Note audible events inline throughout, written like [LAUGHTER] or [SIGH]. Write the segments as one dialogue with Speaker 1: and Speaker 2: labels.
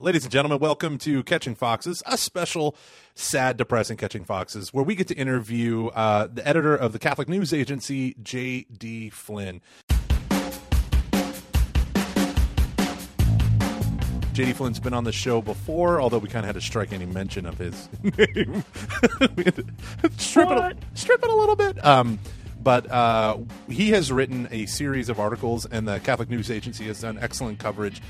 Speaker 1: Ladies and gentlemen, welcome to Catching Foxes, a special, sad, depressing Catching Foxes, where we get to interview uh, the editor of the Catholic News Agency, J.D. Flynn. J.D. Flynn's been on the show before, although we kind of had to strike any mention of his [LAUGHS] name. we had to strip it, a, strip it a little bit. Um, but uh, he has written a series of articles, and the Catholic News Agency has done excellent coverage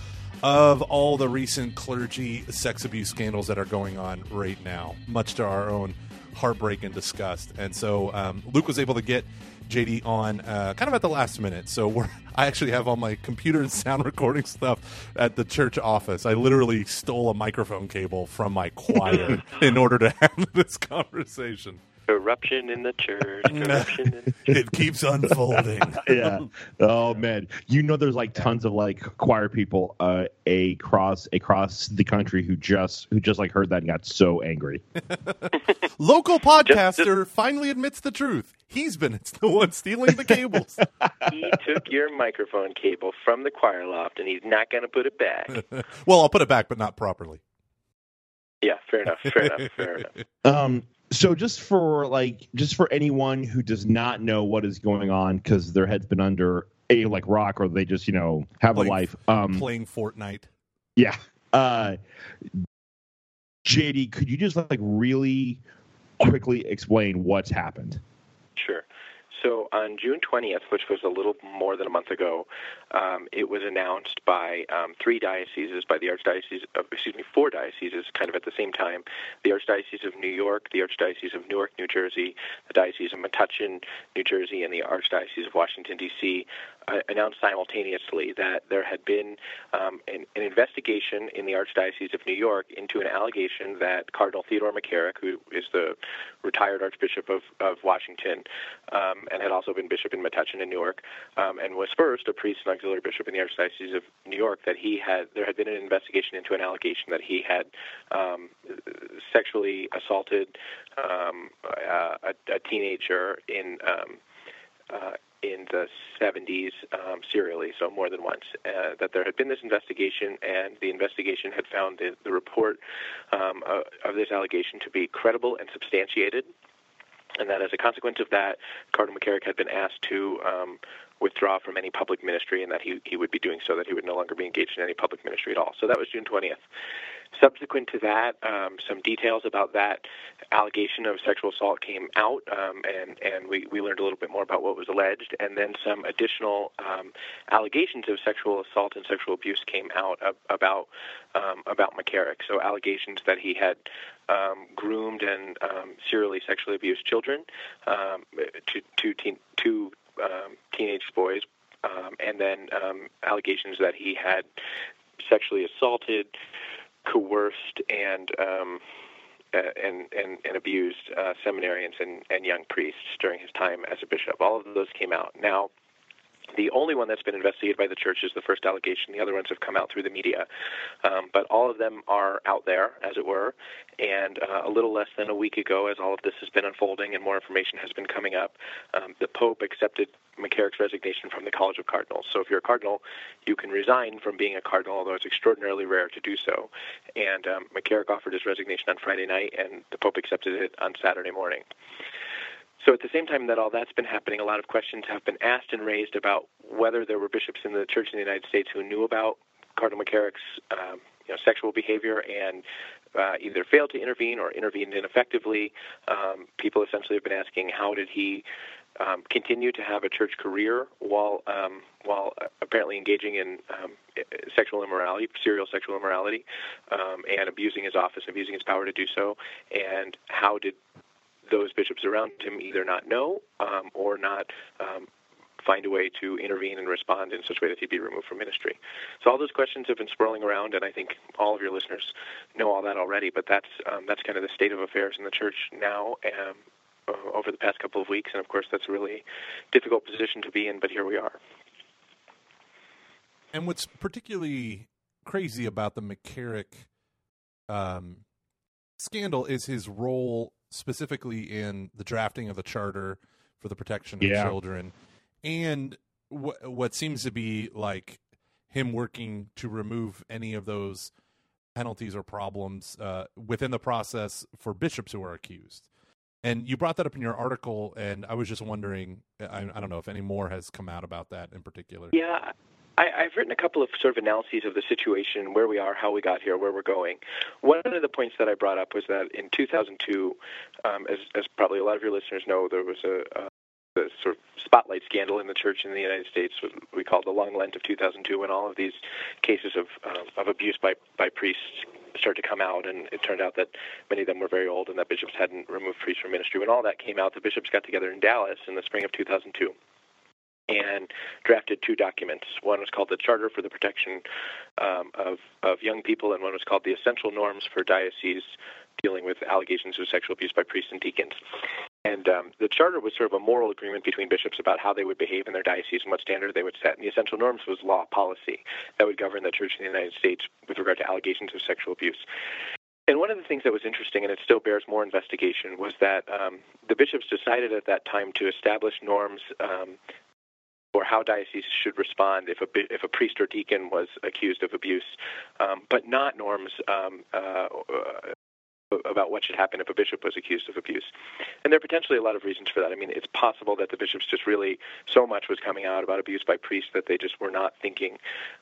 Speaker 1: of all the recent clergy sex abuse scandals that are going on right now, much to our own heartbreak and disgust. And so um, Luke was able to get JD on uh, kind of at the last minute. So we're, [LAUGHS] I actually have all my computer and sound [LAUGHS] recording stuff at the church office. I literally stole a microphone cable from my choir [LAUGHS] in order to have this conversation.
Speaker 2: Corruption in the church. [LAUGHS] Corruption in the church.
Speaker 1: It keeps unfolding. [LAUGHS]
Speaker 3: yeah. Oh man, you know there's like tons of like choir people uh, across across the country who just who just like heard that and got so angry. [LAUGHS]
Speaker 1: Local podcaster finally admits the truth. He's been the one stealing the cables.
Speaker 2: He took your microphone cable from the choir loft, and he's not going to put it back.
Speaker 1: well, I'll put it back, but not properly.
Speaker 2: Yeah, fair enough. Fair enough. Fair enough.
Speaker 3: Um, so just for like just for anyone who does not know what is going on because their head's been under a like rock or they just you know have
Speaker 1: Playing-
Speaker 3: a life. Um,
Speaker 1: Playing Fortnite.
Speaker 3: yeah. Uh, JD, could you just like really quickly explain what's happened?
Speaker 2: Sure. So on June 20th, which was a little more than a month ago, um, it was announced by um, three dioceses, by the Archdiocese, of, excuse me, four dioceses, kind of at the same time: the Archdiocese of New York, the Archdiocese of Newark, New Jersey, the Diocese of Metuchen, New Jersey, and the Archdiocese of Washington D.C. Uh, announced simultaneously that there had been um, an, an investigation in the Archdiocese of New York into an allegation that Cardinal Theodore McCarrick, who is the retired Archbishop of, of Washington, um, and had also been bishop in Metuchen in Newark, um, and was first a priest and auxiliary bishop in the Archdiocese of New York. That he had there had been an investigation into an allegation that he had um, sexually assaulted um, a, a, a teenager in. Um, uh, in the 70s um, serially, so more than once, uh, that there had been this investigation, and the investigation had found the, the report um, uh, of this allegation to be credible and substantiated, and that as a consequence of that, Cardinal McCarrick had been asked to um, withdraw from any public ministry, and that he, he would be doing so, that he would no longer be engaged in any public ministry at all. So that was June 20th. Subsequent to that, um, some details about that allegation of sexual assault came out, um, and and we, we learned a little bit more about what was alleged, and then some additional um, allegations of sexual assault and sexual abuse came out ab- about um, about McCarrick. So allegations that he had um, groomed and um, serially sexually abused children, um, two two teen, two um, teenage boys, um, and then um, allegations that he had sexually assaulted, coerced, and um, uh, and, and, and abused uh, seminarians and, and young priests during his time as a bishop. All of those came out. Now, the only one that's been investigated by the church is the first allegation. The other ones have come out through the media. Um, but all of them are out there, as it were. And uh, a little less than a week ago, as all of this has been unfolding and more information has been coming up, um, the Pope accepted McCarrick's resignation from the College of Cardinals. So if you're a cardinal, you can resign from being a cardinal, although it's extraordinarily rare to do so. And um, McCarrick offered his resignation on Friday night, and the Pope accepted it on Saturday morning. So at the same time that all that's been happening, a lot of questions have been asked and raised about whether there were bishops in the Church in the United States who knew about Cardinal McCarrick's um, you know, sexual behavior and uh, either failed to intervene or intervened ineffectively. Um, people essentially have been asking how did he um, continue to have a church career while um, while apparently engaging in um, sexual immorality, serial sexual immorality, um, and abusing his office, abusing his power to do so, and how did those bishops around him either not know um, or not um, find a way to intervene and respond in such a way that he'd be removed from ministry. So all those questions have been swirling around, and I think all of your listeners know all that already. But that's um, that's kind of the state of affairs in the church now. Um, uh, over the past couple of weeks, and of course, that's a really difficult position to be in. But here we are.
Speaker 1: And what's particularly crazy about the McCarrick um, scandal is his role specifically in the drafting of the charter for the protection of
Speaker 3: Yeah.
Speaker 1: children, and what what seems to be like him working to remove any of those penalties or problems uh, within the process for bishops who are accused. And you brought that up in your article, and I was just wondering. I, I don't know if any more has come out about that in particular.
Speaker 2: Yeah, I, I've written a couple of sort of analyses of the situation, where we are, how we got here, where we're going. One of the points that I brought up was that in 2002, um, as, as probably a lot of your listeners know, there was a, a the sort of spotlight scandal in the church in the United States, we call the Long Lent of 2002, when all of these cases of um, of abuse by by priests started to come out, and it turned out that many of them were very old, and that bishops hadn't removed priests from ministry. When all that came out, the bishops got together in Dallas in the spring of 2002 and drafted two documents. One was called the Charter for the Protection um, of, of Young People, and one was called the Essential Norms for Dioceses Dealing with Allegations of Sexual Abuse by Priests and Deacons. And um, the charter was sort of a moral agreement between bishops about how they would behave in their diocese and what standard they would set. And the essential norms was law policy that would govern the church in the United States with regard to allegations of sexual abuse. And one of the things that was interesting, and it still bears more investigation, was that um, the bishops decided at that time to establish norms um, for how dioceses should respond if a if a priest or deacon was accused of abuse, um, but not norms um, uh, about what should happen if a bishop was accused of abuse. And there are potentially a lot of reasons for that. I mean, it's possible that the bishops just really so much was coming out about abuse by priests that they just were not thinking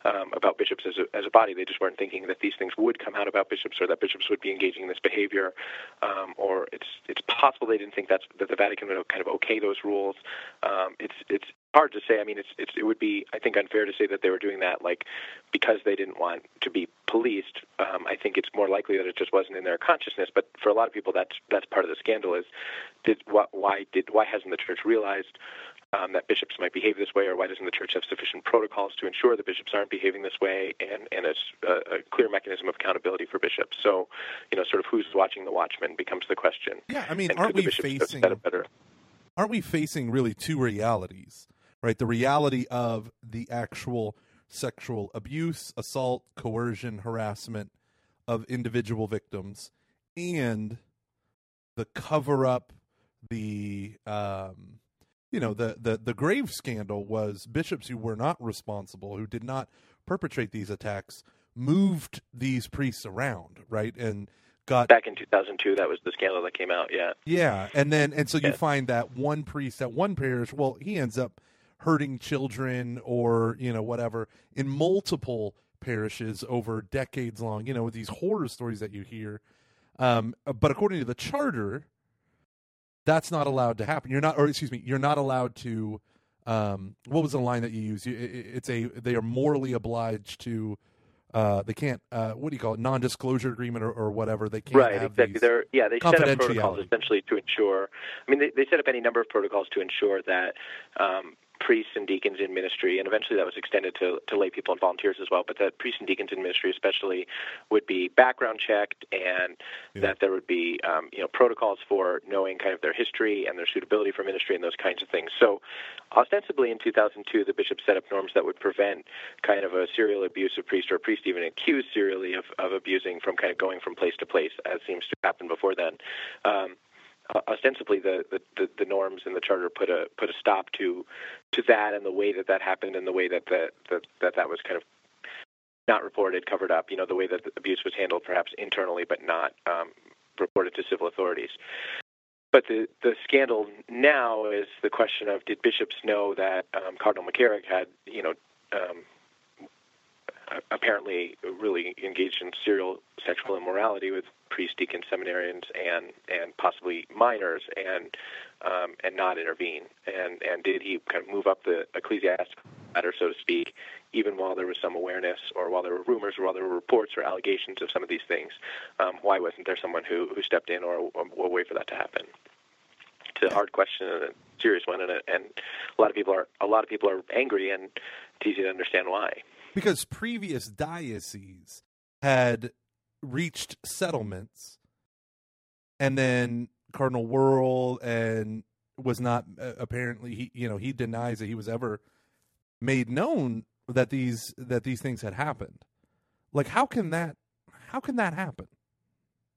Speaker 2: um, about bishops as a, as a body. They just weren't thinking that these things would come out about bishops or that bishops would be engaging in this behavior. Um, or it's it's possible they didn't think that's that the Vatican would kind of okay those rules. Um, it's it's hard to say. I mean, it's, it's it would be I think unfair to say that they were doing that like because they didn't want to be policed. Um, I think it's more likely that it just wasn't in their consciousness. But for a lot of people, that's that's part of the scandal. Is did what, why did why hasn't the church realized um, that bishops might behave this way, or why doesn't the church have sufficient protocols to ensure that bishops aren't behaving this way, and and a, a clear mechanism of accountability for bishops? So, you know, sort of who's watching the watchman becomes the question.
Speaker 1: Yeah, I mean, and aren't we facing? Aren't we facing really two realities? Right? The reality of the actual sexual abuse, assault, coercion, harassment of individual victims, and the cover up, the um, you know, the the the grave scandal was bishops who were not responsible, who did not perpetrate these attacks, moved these priests around, right, and got
Speaker 2: back in 2002 that was the scandal that came out yeah.
Speaker 1: Yeah and then and so you find that one priest at one parish well he ends up hurting children or you know whatever in multiple parishes over decades long you know with these horror stories that you hear. Um, but according to the charter that's not allowed to happen. You're not or excuse me you're not allowed to um, what was the line that you use it's a they are morally obliged to uh, they can't uh, what do you call it? Non-disclosure agreement or, or whatever. They can't
Speaker 2: right exactly. they're yeah they set up protocols essentially to ensure i mean they, they set up any number of protocols to ensure that um, priests and deacons in ministry, and eventually that was extended to, to lay people and volunteers as well, but that priests and deacons in ministry especially would be background checked and yeah. that there would be um, you know protocols for knowing kind of their history and their suitability for ministry and those kinds of things. So ostensibly in 2002, the bishop set up norms that would prevent kind of a serial abuse of priest or a priest even accused serially of, of abusing from kind of going from place to place, as seems to happen before then. Um, ostensibly the, the, the, norms in the charter put a put a stop to to that and the way that that happened and the way that that that, that, that was kind of not reported, covered up. You know, the way that the abuse was handled, perhaps internally, but not um, reported to civil authorities. But the the scandal now is the question of did bishops know that um, Cardinal McCarrick had you know um, apparently really engaged in serial sexual immorality with priests, deacons, seminarians, and and possibly minors, and um, and not intervene? And and did he kind of move up the ecclesiastical ladder, so to speak, even while there was some awareness, or while there were rumors, or while there were reports or allegations of some of these things? Um, why wasn't there someone who who stepped in, or, or wait for that to happen? It's a hard question and a serious one, and a, and a lot of people are a lot of people are angry, and it's easy to understand why
Speaker 1: because previous dioceses had reached settlements and then Cardinal Wuerl and was not uh, apparently he you know he denies that he was ever made known that these that these things had happened. Like how can that how can that happen?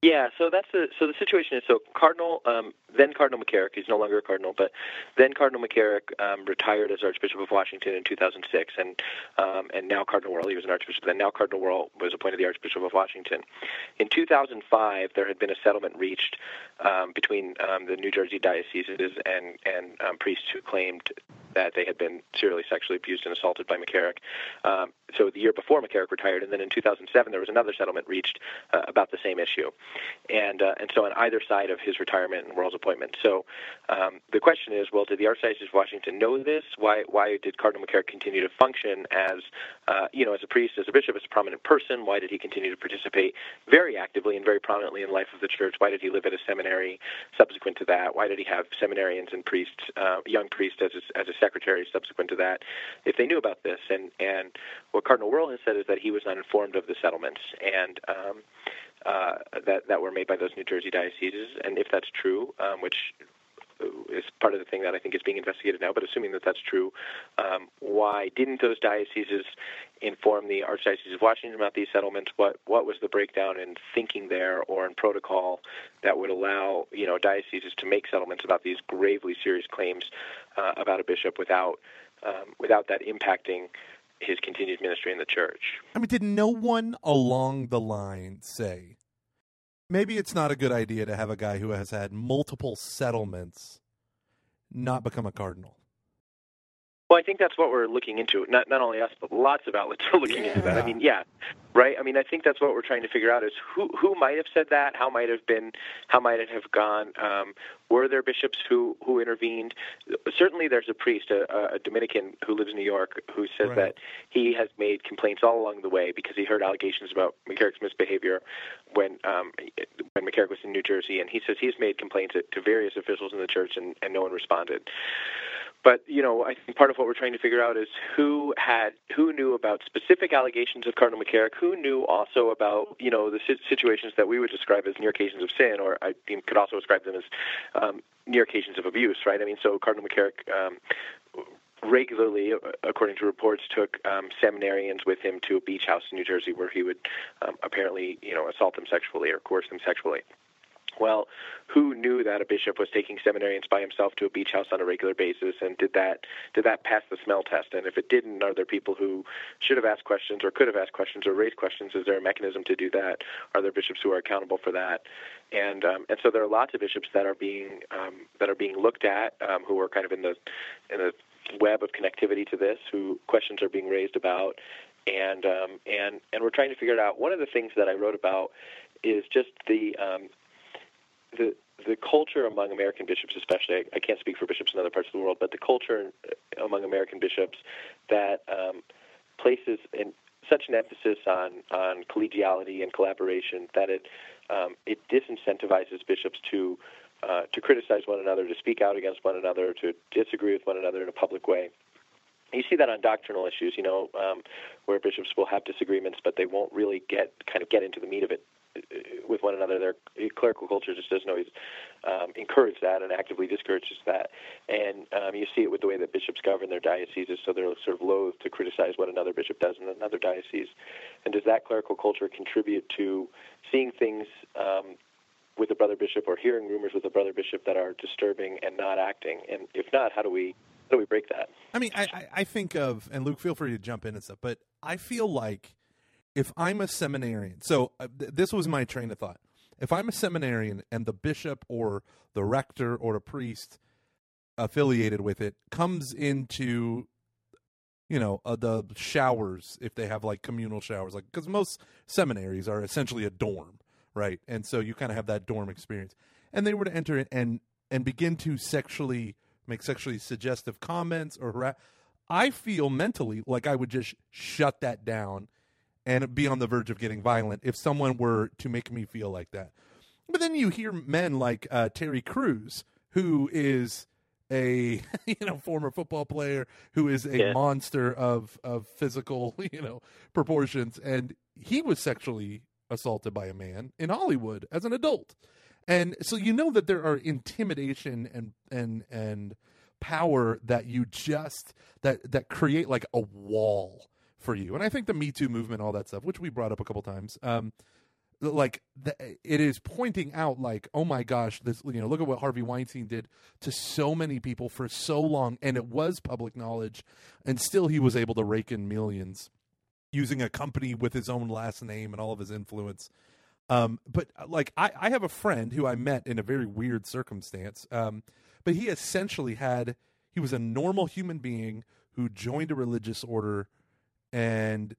Speaker 2: Yeah, so that's the so the situation is so Cardinal um, then Cardinal McCarrick, he's no longer a cardinal, but then Cardinal McCarrick um, retired as Archbishop of Washington in 2006, and um, and now Cardinal Wuerl, he was an Archbishop then. Now Cardinal Wuerl was appointed the Archbishop of Washington. In 2005, there had been a settlement reached um, between um, the New Jersey dioceses and and um, priests who claimed that they had been serially sexually abused and assaulted by McCarrick. So the year before McCarrick retired, and then in 2007 there was another settlement reached uh, about the same issue, and uh, and so on either side of his retirement and Wuerl's appointment. So um, the question is, well, did the Archdiocese of Washington know this? Why why did Cardinal McCarrick continue to function as uh, you know as a priest, as a bishop, as a prominent person? Why did he continue to participate very actively and very prominently in life of the church? Why did he live at a seminary subsequent to that? Why did he have seminarians and priests, uh, young priests as as a secretary subsequent to that? If they knew about this, and and what Cardinal Wuerl has said is that he was not informed of the settlements and um, uh, that that were made by those New Jersey dioceses. And if that's true, um, which is part of the thing that I think is being investigated now. But assuming that that's true, um, why didn't those dioceses inform the Archdiocese of Washington about these settlements? What what was the breakdown in thinking there or in protocol that would allow you know dioceses to make settlements about these gravely serious claims uh, about a bishop without um, without that impacting his continued ministry in the church.
Speaker 1: I mean, did no one along the line say, maybe it's not a good idea to have a guy who has had multiple settlements not become a cardinal?
Speaker 2: Well, I think that's what we're looking into. Not not only us, but lots of outlets are looking yeah. into that. I mean, yeah, right. I mean, I think that's what we're trying to figure out is who who might have said that, how might have been, how might it have gone. Um, were there bishops who who intervened? Certainly, there's a priest, a, a Dominican who lives in New York, who says right. that he has made complaints all along the way because he heard allegations about McCarrick's misbehavior when um, when McCarrick was in New Jersey, and he says he's made complaints to various officials in the church, and, and no one responded but you know, I think part of what we're trying to figure out is who had who knew about specific allegations of Cardinal McCarrick, who knew also about you know the situations that we would describe as near occasions of sin, or I could also describe them as um, near occasions of abuse, right? I mean, so Cardinal McCarrick. Um, regularly, according to reports, took um, seminarians with him to a beach house in New Jersey where he would um, apparently, you know, assault them sexually or coerce them sexually. Well, who knew that a bishop was taking seminarians by himself to a beach house on a regular basis, and did that did that pass the smell test? And if it didn't, are there people who should have asked questions or could have asked questions or raised questions? Is there a mechanism to do that? Are there bishops who are accountable for that? And um, and so there are lots of bishops that are being um, that are being looked at um, who are kind of in the in the web of connectivity to this, who questions are being raised about, and um, and and we're trying to figure it out. One of the things that I wrote about is just the um, the the culture among American bishops, especially, I, I, can't speak for bishops in other parts of the world, but the culture among American bishops that um, places in such an emphasis on on collegiality and collaboration that it um, it disincentivizes bishops to uh, to criticize one another, to speak out against one another, to disagree with one another in a public way. You see that on doctrinal issues, you know, um, where bishops will have disagreements, but they won't really get kind of get into the meat of it with one another. Their clerical culture just doesn't always um, encourage that and actively discourages that. And um, you see it with the way that bishops govern their dioceses, so they're sort of loath to criticize what another bishop does in another diocese. And does that clerical culture contribute to seeing things um, with a brother bishop or hearing rumors with a brother bishop that are disturbing and not acting? And if not, how do we how do we break that?
Speaker 1: I mean, I, I think of, and Luke, feel free to jump in and stuff, but I feel like if I'm a seminarian, so uh, th- this was my train of thought. If I'm a seminarian and the bishop or the rector or a priest affiliated with it comes into you know uh, the showers if they have like communal showers like because most seminaries are essentially a dorm right and so you kind of have that dorm experience and they were to enter it and and begin to sexually make sexually suggestive comments or harass i feel mentally like i would just shut that down and be on the verge of getting violent if someone were to make me feel like that. But then you hear men like uh, Terry Crews, who is a [LAUGHS] you know former football player who is a yeah. monster of of physical [LAUGHS] you know proportions, and he was sexually assaulted by a man in Hollywood as an adult, and so you know that there are intimidation and and and power that you just that that create like a wall for you. And I think the Me Too movement, all that stuff, which we brought up a couple times, um, like the, it is pointing out like oh my gosh this you know look at what Harvey Weinstein did to so many people for so long and it was public knowledge and still he was able to rake in millions using a company with his own last name and all of his influence um, but like I, I have a friend who I met in a very weird circumstance um, but he essentially had he was a normal human being who joined a religious order and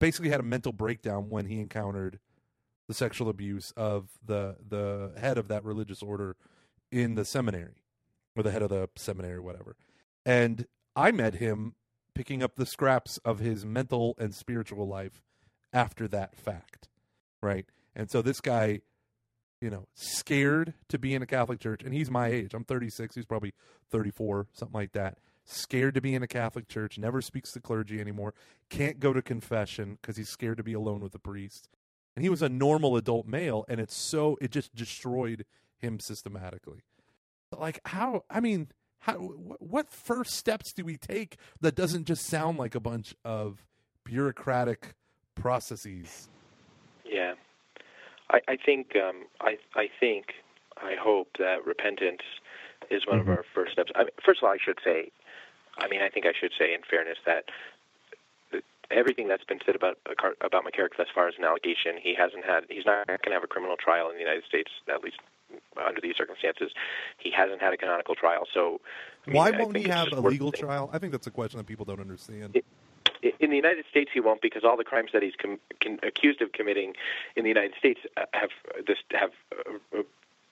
Speaker 1: basically had a mental breakdown when he encountered the sexual abuse of the the head of that religious order in the seminary or the head of the seminary or whatever. And I met him picking up the scraps of his mental and spiritual life after that fact. Right? And so this guy, you know, scared to be in a Catholic church and he's my age. I'm 36, he's probably 34, something like that scared to be in a Catholic church, never speaks to clergy anymore, can't go to confession because he's scared to be alone with the priest. And he was a normal adult male, and it's so it just destroyed him systematically. But like, how? I mean, how? What first steps do we take that doesn't just sound like a bunch of bureaucratic processes?
Speaker 2: Yeah, I, I think um, I I think I hope that repentance is one mm-hmm. of our first steps. I mean, first of all, I should say I mean, I think I should say, in fairness, that everything that's been said about about McCarrick thus far is an allegation. He hasn't had. He's not going to have a criminal trial in the United States, at least under these circumstances. He hasn't had a canonical trial. So,
Speaker 1: I mean, why won't he have a legal trial? I think that's a question that people don't understand.
Speaker 2: It, in the United States, he won't because all the crimes that he's com- accused of committing in the United States uh, have this have uh,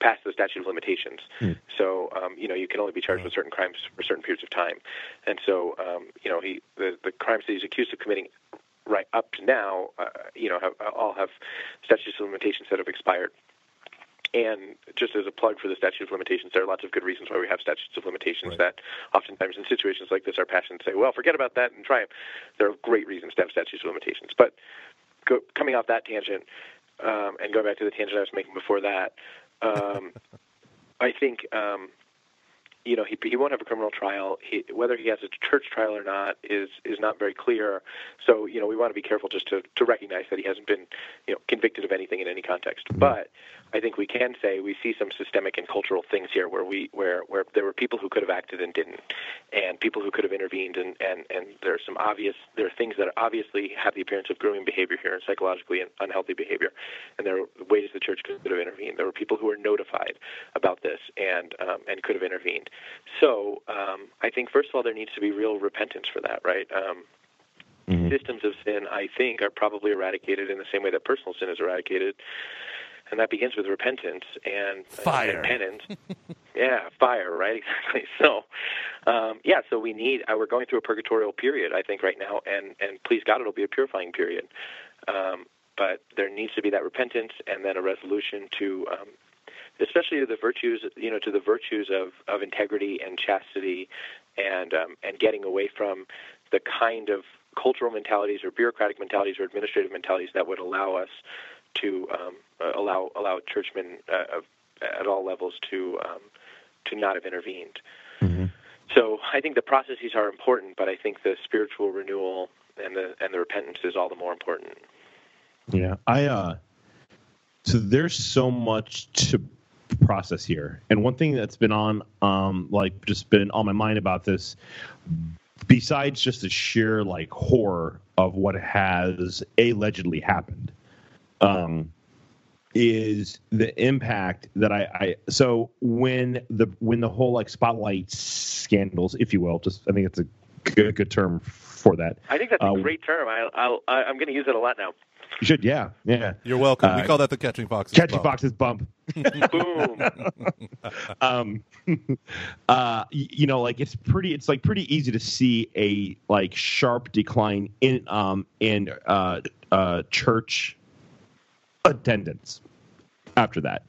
Speaker 2: past the statute of limitations. Hmm. So um, you know you can only be charged with certain crimes for certain periods of time, and so um, you know he the the crimes that he's accused of committing right up to now, uh, you know, have, all have statutes of limitations that have expired. And just as a plug for the statute of limitations, there are lots of good reasons why we have statutes of limitations right. that oftentimes in situations like this our passions say, well, forget about that and try it. There are great reasons to have statutes of limitations. But go, coming off that tangent um, and going back to the tangent I was making before that, um, I think um, you know he he won't have a criminal trial. He, whether he has a church trial or not is is not very clear. So you know we want to be careful just to to recognize that he hasn't been you know convicted of anything in any context. Mm-hmm. But I think we can say we see some systemic and cultural things here where we where where there were people who could have acted and didn't, and people who could have intervened, and and and there are some obvious there are things that obviously have the appearance of grooming behavior here and psychologically unhealthy behavior, and there are ways the church could have intervened. There were people who were notified about this and um, and could have intervened. So um, I think first of all there needs to be real repentance for that, right? Um, mm-hmm. Systems of sin, I think, are probably eradicated in the same way that personal sin is eradicated and that begins with repentance and
Speaker 1: fire
Speaker 2: and penance. [LAUGHS] yeah, fire, right? [LAUGHS] Exactly. So, um, yeah, so we need. Uh, we're going through a purgatorial period, I think, right now, and and please God, it'll be a purifying period. Um, but there needs to be that repentance and then a resolution to, um, especially to the virtues, you know, to the virtues of of integrity and chastity, and um, and getting away from the kind of cultural mentalities or bureaucratic mentalities or administrative mentalities that would allow us to um, uh, allow allow churchmen uh, at all levels to um, to not have intervened. Mm-hmm. So I think the processes are important, but I think the spiritual renewal and the and the repentance is all the more important.
Speaker 3: Yeah, I uh, so there's so much to process here, and one thing that's been on um like just been on my mind about this besides just the sheer like horror of what has allegedly happened um, is the impact that I, I so when the when the whole like spotlight scandals, if you will, just I think it's a good, good term for that.
Speaker 2: I think that's a uh, great term. I, I'll, I'm going to use it a lot now.
Speaker 3: You should, yeah, yeah.
Speaker 1: You're welcome. Uh, we call that the catching foxes.
Speaker 3: Catching
Speaker 1: bump.
Speaker 3: foxes bump. [LAUGHS] Boom. [LAUGHS] um, [LAUGHS] uh, you know, like it's pretty. It's like pretty easy to see a like sharp decline in um in uh uh church attendance after that.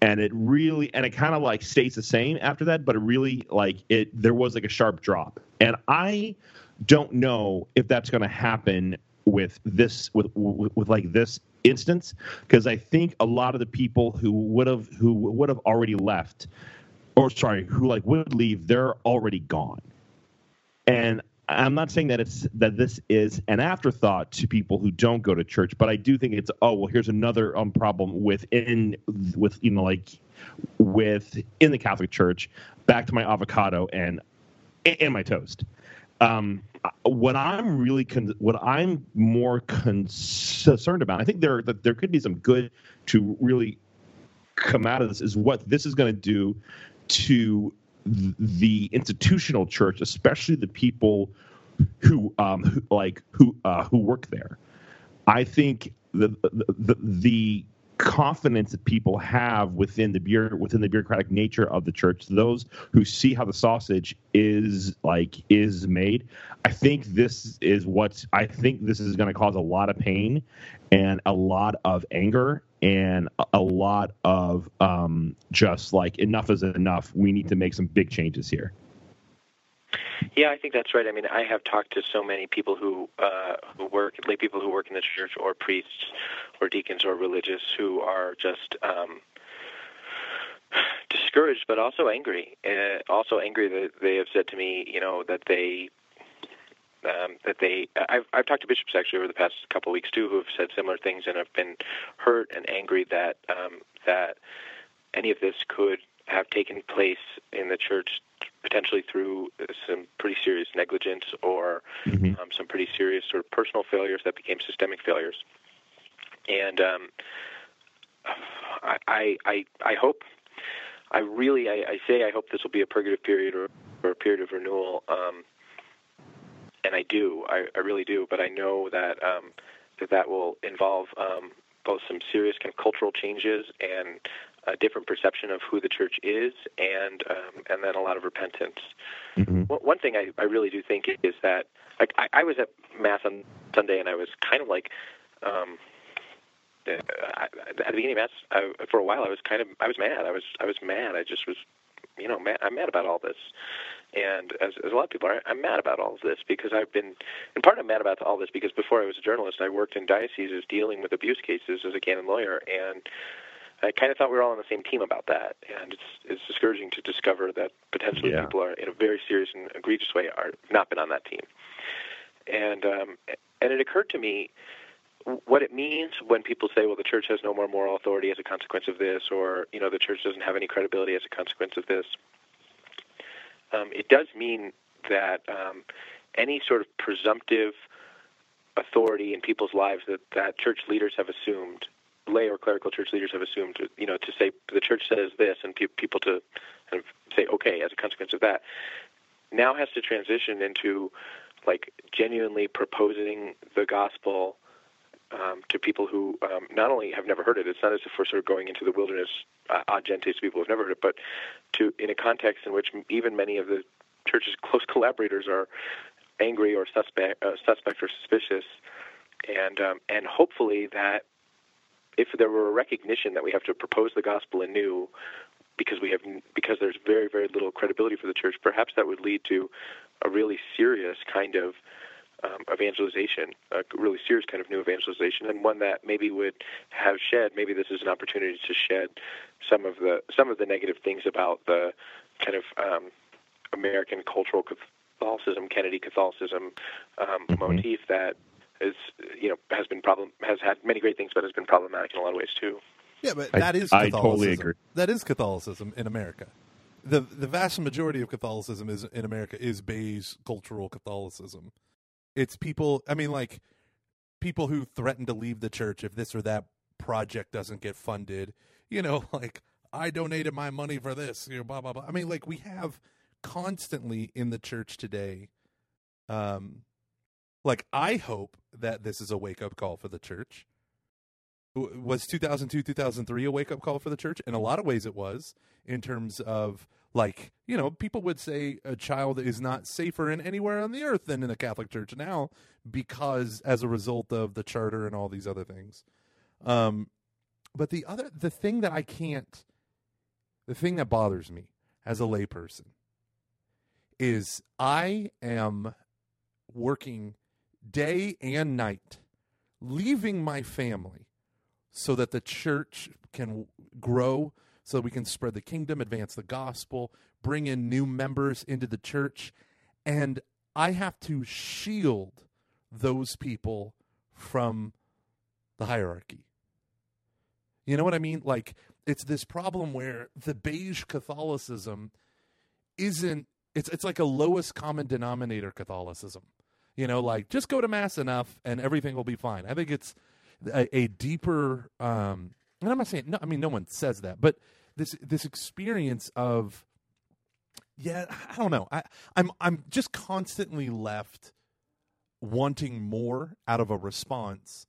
Speaker 3: And it really and it kind of like stays the same after that but it really like it there was like a sharp drop. And i don't know if that's going to happen with this with, with, with like this instance because i think a lot of the people who would have who would have already left or sorry who like would leave they're already gone. And I'm not saying that it's that this is an afterthought to people who don't go to church, but I do think it's oh well, here's another um, problem within with you know like with in the Catholic Church. Back to my avocado and and my toast. Um, what I'm really con- what I'm more concerned about, I think there that there could be some good to really come out of this is what this is going to do to the institutional church, especially the people who, um, who like who uh, who work there. I think the, the the confidence that people have within the beer within the bureaucratic nature of the church those who see how the sausage is like is made i think this is what i think this is going to cause a lot of pain and a lot of anger and a lot of um, just like enough is enough we need to make some big changes here
Speaker 2: yeah, I think that's right. I mean, I have talked to so many people who uh, who work, lay people who work in the church, or priests, or deacons, or religious, who are just um, discouraged, but also angry. Uh, also angry that they have said to me, you know, that they um, that they I've I've talked to bishops actually over the past couple of weeks too who have said similar things and have been hurt and angry that um, that any of this could have taken place in the church potentially through some pretty serious negligence or mm-hmm. um, some pretty serious sort of personal failures that became systemic failures. And um, I, I, I hope, I really, I, I say I hope this will be a purgative period or, or a period of renewal. Um, and I do, I, I really do. But I know that um, that that will involve um, both some serious kind of cultural changes and a different perception of who the church is, and um, and then a lot of repentance. Mm-hmm. One thing I, I really do think is that like I, I was at mass on Sunday, and I was kind of like. Um, uh, at the beginning of mass, I, for a while, I was kind of I was mad. I was I was mad. I just was, you know, mad, I'm mad about all this. And as, as a lot of people are, I'm mad about all of this because I've been, in part, I'm mad about all this because before I was a journalist, I worked in dioceses dealing with abuse cases as a canon lawyer, and I kind of thought we were all on the same team about that. And it's it's discouraging to discover that potentially yeah. people are, in a very serious and egregious way, are not been on that team. And um, and it occurred to me what it means when people say, well, the church has no more moral authority as a consequence of this, or you know, the church doesn't have any credibility as a consequence of this um, it does mean that um, any sort of presumptive authority in people's lives that, that church leaders have assumed, lay or clerical church leaders have assumed, you know, to say the church says this, and pe- people to kind of say okay as a consequence of that, now has to transition into like genuinely proposing the gospel um, to people who um, not only have never heard it. It's not as if we're sort of going into the wilderness uh, ad gentes people who've never heard it, but to in a context in which even many of the church's [LAUGHS] close collaborators are angry or suspect, uh, suspect or suspicious, and um, and hopefully that if there were a recognition that we have to propose the gospel anew because we have because there's very very little credibility for the church, perhaps that would lead to a really serious kind of um, evangelization, a really serious kind of new evangelization, and one that maybe would have shed. Maybe this is an opportunity to shed some of the some of the negative things about the kind of um, American cultural Catholicism, Kennedy Catholicism um, mm-hmm. motif that is you know has been problem has had many great things, but has been problematic in a lot of ways too.
Speaker 1: Yeah, but that is I, I totally agree. That is Catholicism in America. The the vast majority of Catholicism is in America is beige cultural Catholicism. It's people. I mean, like people who threaten to leave the church if this or that project doesn't get funded. You know, [LAUGHS] like I donated my money for this. You know, blah blah blah. I mean, like we have constantly in the church today. Um, like I hope that this is a wake up call for the church. Was 2002 2003 a wake up call for the church? In a lot of ways, it was in terms of like you know people would say a child is not safer in anywhere on the earth than in a catholic church now because as a result of the charter and all these other things. Um but the other the thing that i can't the thing that bothers me as a layperson is i am working day and night leaving my family so that the church can grow so we can spread the kingdom, advance the gospel, bring in new members into the church. And I have to shield those people from the hierarchy. You know what I mean? Like it's this problem where the beige Catholicism isn't it's it's like a lowest common denominator Catholicism. You know, like just go to mass enough and everything will be fine. I think it's a, a deeper um and I'm not saying no I mean no one says that, but this this experience of yeah, I don't know. I I'm I'm just constantly left wanting more out of a response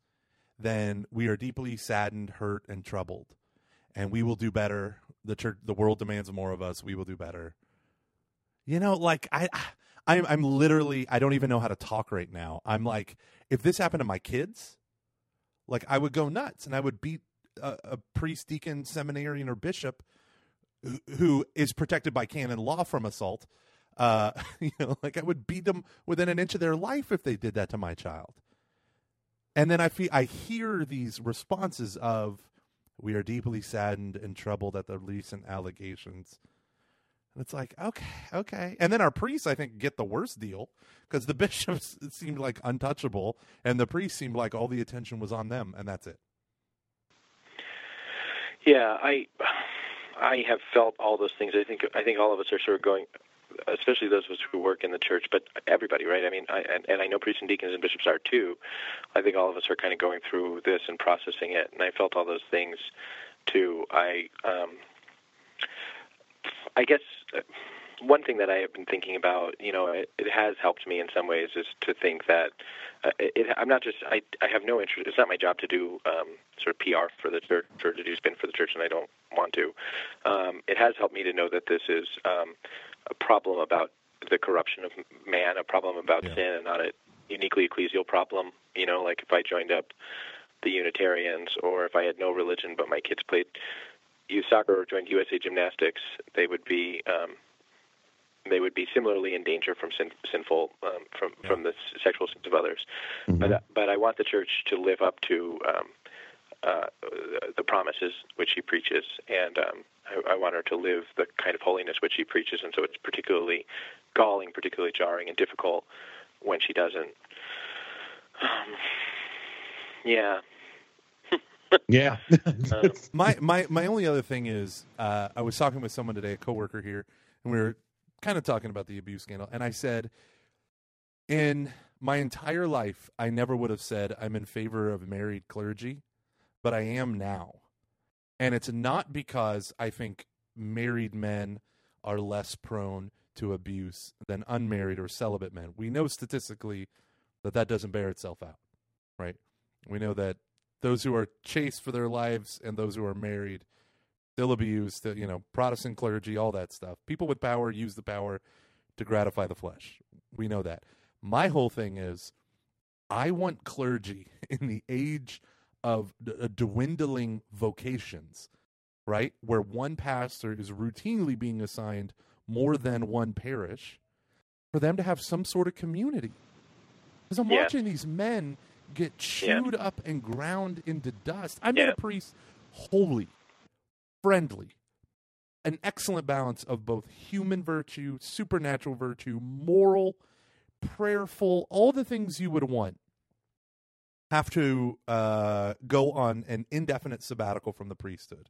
Speaker 1: than we are deeply saddened, hurt, and troubled. And we will do better. The church, the world demands more of us. We will do better. You know, like I, I'm, I'm literally, I don't even know how to talk right now. I'm like, if this happened to my kids, like I would go nuts and I would beat a, a priest, deacon, seminarian, or bishop who, is protected by canon law from assault. Uh, [LAUGHS] you know, like I would beat them within an inch of their life if they did that to my child. And then I feel I hear these responses of, "We are deeply saddened and troubled at the recent allegations." And it's like, okay, okay. And then our priests, I think, get the worst deal because the [LAUGHS] bishops seemed like untouchable, and the priests seemed like all the attention was on them, and that's it.
Speaker 2: Yeah, I, I have felt all those things. I think I think all of us are sort of going especially those of us who work in the church, but everybody, right? I mean, I, and, and I know priests and deacons and bishops are too. I think all of us are kind of going through this and processing it, and I felt all those things too. I, um, I guess. One thing that I have been thinking about, you know, it, it has helped me in some ways, is to think that uh, it, I'm not just I I have no interest. It's not my job to do um, sort of PR for the church or to do spin for the church, and I don't want to. Um, it has helped me to know that this is um, a problem about the corruption of man, a problem about yeah. sin, and not a uniquely ecclesial problem. You know, like if I joined up the Unitarians, or if I had no religion but my kids played youth soccer or joined USA Gymnastics, they would be um, they would be similarly in danger from sin, sinful um, from yeah. from the sexual sins of others. Mm-hmm. But uh, but I want the church to live up to um, uh, the promises which he preaches, and um, I, I want her to live the kind of holiness which he preaches, and so it's particularly galling, particularly jarring, and difficult when she doesn't. Um, yeah. [LAUGHS]
Speaker 3: yeah.
Speaker 1: uh, [LAUGHS] my my my only other thing is, uh, I was talking with someone today, a coworker here, and we were kind of talking about the abuse scandal, and I said, in my entire life, I never would have said I'm in favor of married clergy but I am now. And it's not because I think married men are less prone to abuse than unmarried or celibate men. We know statistically that that doesn't bear itself out, right? We know that those who are chaste for their lives and those who are married still abuse, the, you know, Protestant clergy, all that stuff. People with power use the power to gratify the flesh. We know that. My whole thing is I want clergy [LAUGHS] in the age of d- uh, dwindling vocations, right? Where one pastor is routinely being assigned more than one parish, for them to have some sort of community. Because I'm yeah. watching these men get chewed yeah. up and ground into dust. I met yeah. a priest, holy, friendly, an excellent balance of both human virtue, supernatural virtue, moral, prayerful, all the things you would want. Have to uh, go on an indefinite sabbatical from the priesthood.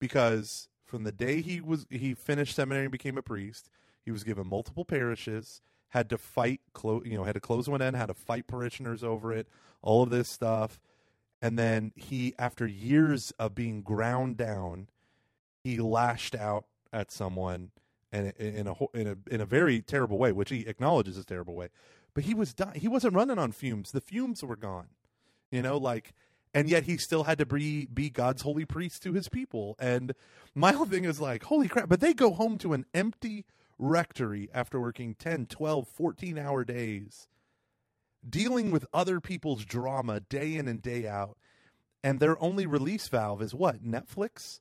Speaker 1: Because from the day he was he finished seminary and became a priest, he was given multiple parishes, had to fight, clo- you know, had to close one end, had to fight parishioners over it, all of this stuff, and then he, after years of being ground down, he lashed out at someone and in a in a in a very terrible way, which he acknowledges is terrible way but he was di- he wasn't running on fumes. The fumes were gone. You know, like and yet he still had to be be God's holy priest to his people. And my whole thing is like, holy crap, but they go home to an empty rectory after working 10, 12, 14 hour days, dealing with other people's drama day in and day out. And their only release valve is what? Netflix?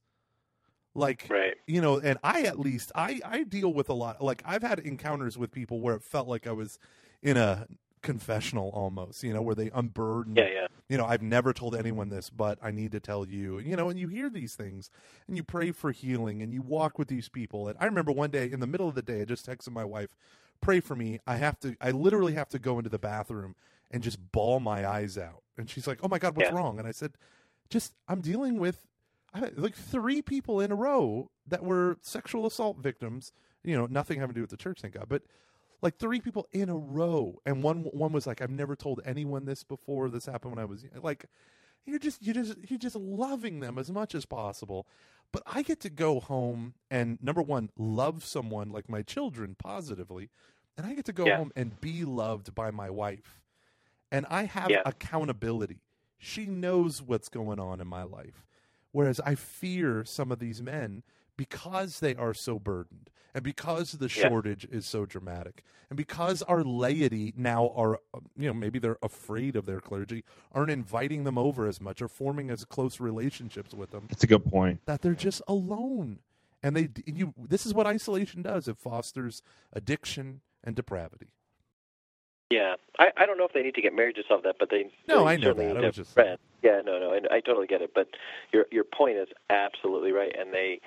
Speaker 1: Like,
Speaker 2: right.
Speaker 1: you know, and I at least, I, I deal with a lot. Like, I've had encounters with people where it felt like I was in a confessional almost, you know, where they unburden.
Speaker 2: Yeah, yeah.
Speaker 1: You know, I've never told anyone this, but I need to tell you. You know, and you hear these things, and you pray for healing, and you walk with these people. And I remember one day in the middle of the day, I just texted my wife, pray for me. I have to. I literally have to go into the bathroom and just bawl my eyes out." And she's like, "Oh my god, what's
Speaker 2: Yeah.
Speaker 1: wrong?" And I said, "Just I'm dealing with." Like three people in a row that were sexual assault victims. You know, nothing having to do with the church, thank God. But like three people in a row, and one one was like, "I've never told anyone this before. This happened when I was like." You're just you just you're just loving them as much as possible. But I get to go home and number one, love someone like my children positively, and I get to go
Speaker 2: Yeah.
Speaker 1: home and be loved by my wife. And I have
Speaker 2: Yeah.
Speaker 1: accountability. She knows what's going on in my life. Whereas I fear some of these men because they are so burdened and because the
Speaker 2: Yeah.
Speaker 1: shortage is so dramatic and because our laity now are uh, you know maybe they're afraid of their clergy aren't inviting them over as much or forming as close relationships with them
Speaker 3: That's a good point.
Speaker 1: that they're just alone and they you this is what isolation does it fosters addiction and depravity
Speaker 2: Yeah, I, I don't know if they need to get married to solve that, but they
Speaker 1: No,
Speaker 2: they
Speaker 1: I know that. I was just-.
Speaker 2: Yeah, no, no, I, I totally get it. But your your point is absolutely right, and they,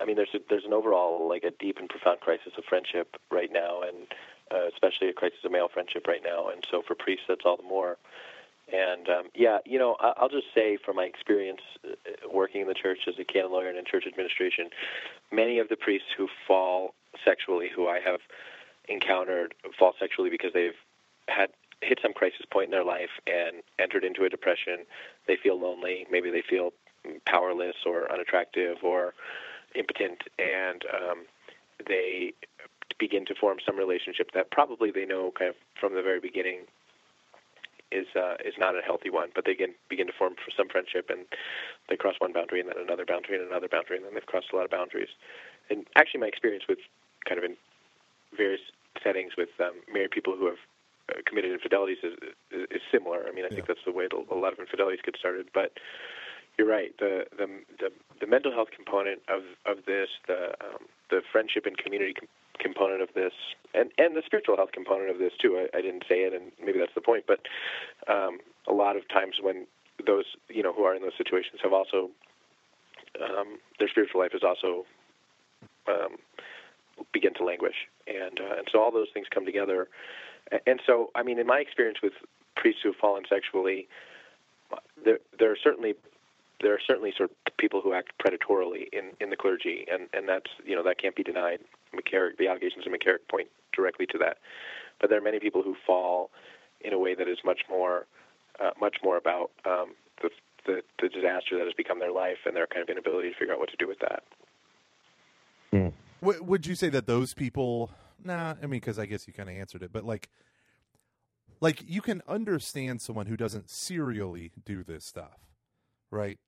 Speaker 2: I mean, there's a, there's an overall like a deep and profound crisis of friendship right now, and uh, especially a crisis of male friendship right now, and so for priests that's all the more. And um, yeah, you know, I, I'll just say from my experience uh, working in the church as a canon lawyer and in church administration, many of the priests who fall sexually, who I have encountered, fall sexually because they've had hit some crisis point in their life and entered into a depression. They feel lonely. Maybe they feel powerless or unattractive or impotent, and um, they begin to form some relationship that probably they know kind of from the very beginning is uh, is not a healthy one. But they begin begin to form some friendship, and they cross one boundary and then another boundary and another boundary, and then they've crossed a lot of boundaries. And actually, my experience with kind of in various settings with um, married people who have uh, committed infidelities is, is, is similar. I mean, I think that's the way a lot of infidelities get started. But you're right. The the the, the mental health component of of this, the um, the friendship and community com- component of this, and and the spiritual health component of this too. I, I didn't say it, and maybe that's the point. But um, a lot of times when those you know who are in those situations have also um, their spiritual life is also um, begin to languish, and uh, and so all those things come together. And so, I mean, in my experience with priests who have fallen sexually, there there are certainly there are certainly sort of people who act predatorily in, in the clergy, and, and that's you know that can't be denied. McCarrick, the allegations of McCarrick point directly to that. But there are many people who fall in a way that is much more uh, much more about um, the, the the disaster that has become their life and their kind of inability to figure out what to do with that.
Speaker 1: W- would you say that those people? Nah, I mean, because I guess you kind of answered it, but like, like you can understand someone who doesn't serially do this stuff, right?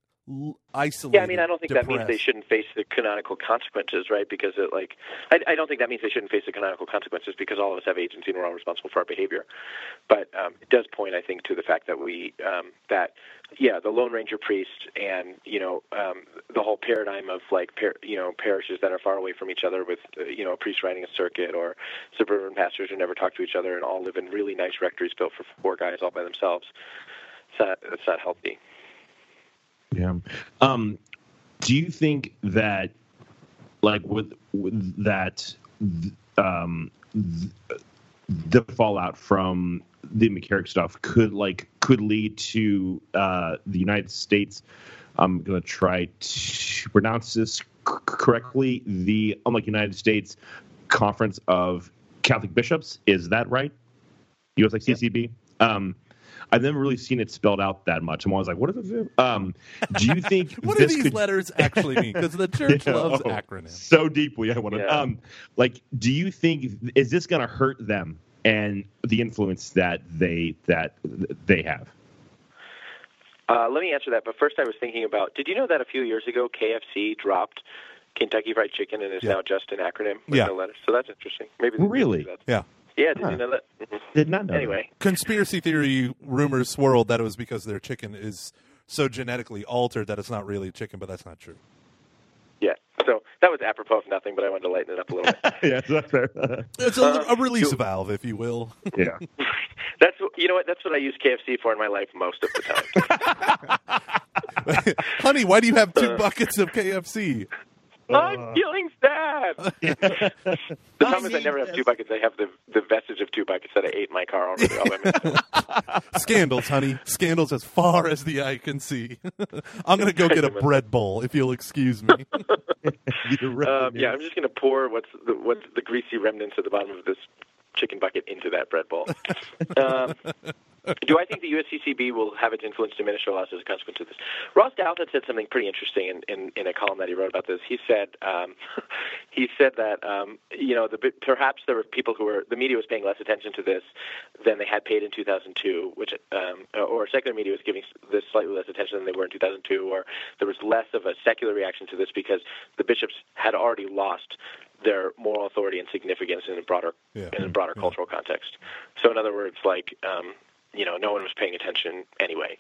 Speaker 1: Isolated.
Speaker 2: Yeah, I mean, I don't think that means they shouldn't face the canonical consequences, right? Because it, like, I, I don't think that means they shouldn't face the canonical consequences because all of us have agency and we're all responsible for our behavior. But um, it does point, I think, to the fact that we um, that yeah, the Lone Ranger priest and you know um, the whole paradigm of like par- you know parishes that are far away from each other with uh, you know a priest riding a circuit or suburban pastors who never talk to each other and all live in really nice rectories built for four guys all by themselves. It's not, it's not healthy.
Speaker 3: Yeah. Um, do you think that, like, with, with that, um, th- the fallout from the McCarrick stuff could like could lead to uh, the United States? I'm going to try to pronounce this c- correctly. The unlike United States Conference of Catholic Bishops. Is that right? US like CCB. Um, I've never really seen it spelled out that much. I'm always like, what does it do? Um, do you think [LAUGHS]
Speaker 1: What do these
Speaker 3: could
Speaker 1: letters actually mean? Because the church [LAUGHS]
Speaker 3: Yeah,
Speaker 1: loves
Speaker 3: oh,
Speaker 1: acronyms.
Speaker 3: so deeply. I want to
Speaker 2: Yeah.
Speaker 3: um, like. Do you think is this going to hurt them and the influence that they that they have?
Speaker 2: Uh, let me answer that. But first, I was thinking about. Did you know that a few years ago KFC dropped Kentucky Fried Chicken and is
Speaker 1: Yeah.
Speaker 2: now just an acronym with
Speaker 1: Yeah.
Speaker 2: no letters? So that's interesting. Maybe
Speaker 3: Really?
Speaker 1: Yeah.
Speaker 2: Yeah. Did
Speaker 3: Huh.
Speaker 2: you know that? Mhm.
Speaker 3: Did not know.
Speaker 2: Anyway,
Speaker 1: Conspiracy theory rumors swirled that it was because their chicken is so genetically altered that it's not really chicken, but that's not true.
Speaker 2: yeah. So that was apropos of nothing, but I wanted to lighten it up a little bit.
Speaker 3: that. [LAUGHS] yeah, that's fair. [LAUGHS]
Speaker 1: It's a,
Speaker 2: Uh,
Speaker 1: a release
Speaker 2: you-
Speaker 1: valve, if you will. [LAUGHS]
Speaker 3: yeah.
Speaker 2: That's you know what? That's what I use KFC for in my life most of the time.
Speaker 1: Honey, why do you have
Speaker 2: Uh.
Speaker 1: two buckets of KFC?
Speaker 2: I'm feeling sad. [LAUGHS] the problem is I never have two buckets. I have the the vestige of two buckets that I ate in my car already. All by myself. [LAUGHS]
Speaker 1: Scandals, honey. Scandals as far as the eye can see. [LAUGHS] I'm going to go get a bread bowl, if you'll excuse me.
Speaker 2: Um, yeah, I'm just going to pour what's the, what's the greasy remnants at the bottom of this chicken bucket into that bread bowl. um, do I think the USCCB will have its influence diminished or lost as a consequence of this? Ross Douthat had said something pretty interesting in, in, in a column that he wrote about this. He said um, [LAUGHS] he said that um, you know the, perhaps there were people who were the media was paying less attention to this than they had paid in 2002, which um, or secular media was giving this slightly less attention than they were in 2002, or there was less of a secular reaction to this because the bishops had already lost their moral authority and significance in a broader yeah. in a broader yeah. cultural context. So, in other words, like um, you know, no one was paying attention anyway.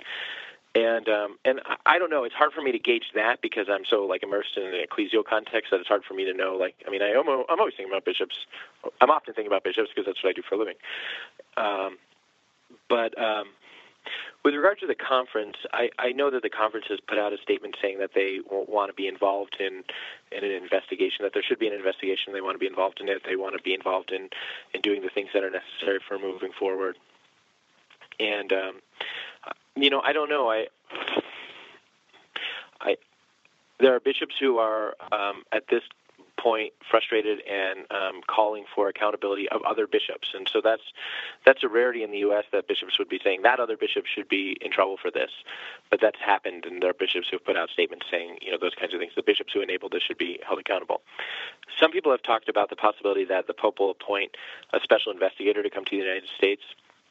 Speaker 2: And um, and I, don't know. It's hard for me to gauge that because I'm so like immersed in an ecclesial context that it's hard for me to know. Like, I mean, I am, I'm always thinking about bishops. I'm often thinking about bishops because that's what I do for a living. Um, but um, with regard to the conference, I, I know that the conference has put out a statement saying that they want to be involved in in an investigation. That there should be an investigation. They want to be involved in it. They want to be involved in in doing the things that are necessary for moving forward. And um, you know, I don't know. I, I, there are bishops who are um, at this point frustrated and um, calling for accountability of other bishops, and so that's that's a rarity in the U.S. that bishops would be saying that other bishops should be in trouble for this, but that's happened, and there are bishops who've put out statements saying you know those kinds of things. The bishops who enabled this should be held accountable. Some people have talked about the possibility that the Pope will appoint a special investigator to come to the United States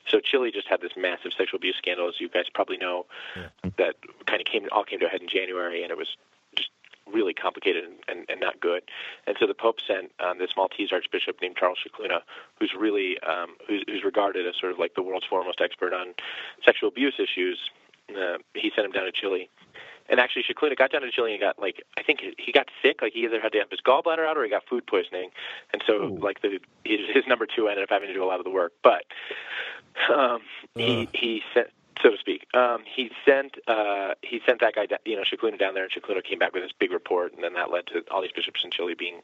Speaker 2: so Chile just had this massive sexual abuse scandal, as you guys probably know, yeah. that kind of came all came to a head in January, and it was just really complicated and, and, and not good. And so the Pope sent um, this Maltese Archbishop named Charles Scicluna, who's really um, who's, who's regarded as sort of like the world's foremost expert on sexual abuse issues. Uh, he sent him down to Chile and actually, Scicluna got down to Chile and got like I think he got sick. Like he either had to have his gallbladder out or he got food poisoning, and so Ooh. like the his, his number two ended up having to do a lot of the work. But um, he he sent so to speak. Um, he sent uh, he sent that guy, you know, Scicluna down there, and Scicluna came back with this big report, and then that led to all these bishops in Chile being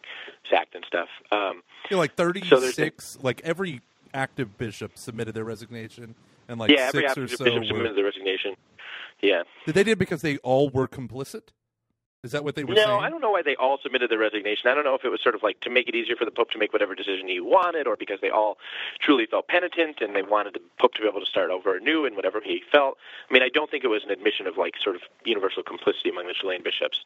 Speaker 2: sacked and stuff. Um,
Speaker 1: you know, like thirty six, so like every active bishop submitted their resignation, and like
Speaker 2: yeah,
Speaker 1: every
Speaker 2: active
Speaker 1: or so
Speaker 2: bishop
Speaker 1: were...
Speaker 2: their resignation. Yeah.
Speaker 1: Did they did because they all were complicit? Is that what they were
Speaker 2: no,
Speaker 1: saying?
Speaker 2: No, I don't know why they all submitted their resignation. I don't know if it was sort of like to make it easier for the Pope to make whatever decision he wanted, or because they all truly felt penitent and they wanted the Pope to be able to start over anew in whatever he felt. I mean, I don't think it was an admission of like sort of universal complicity among the Chilean bishops,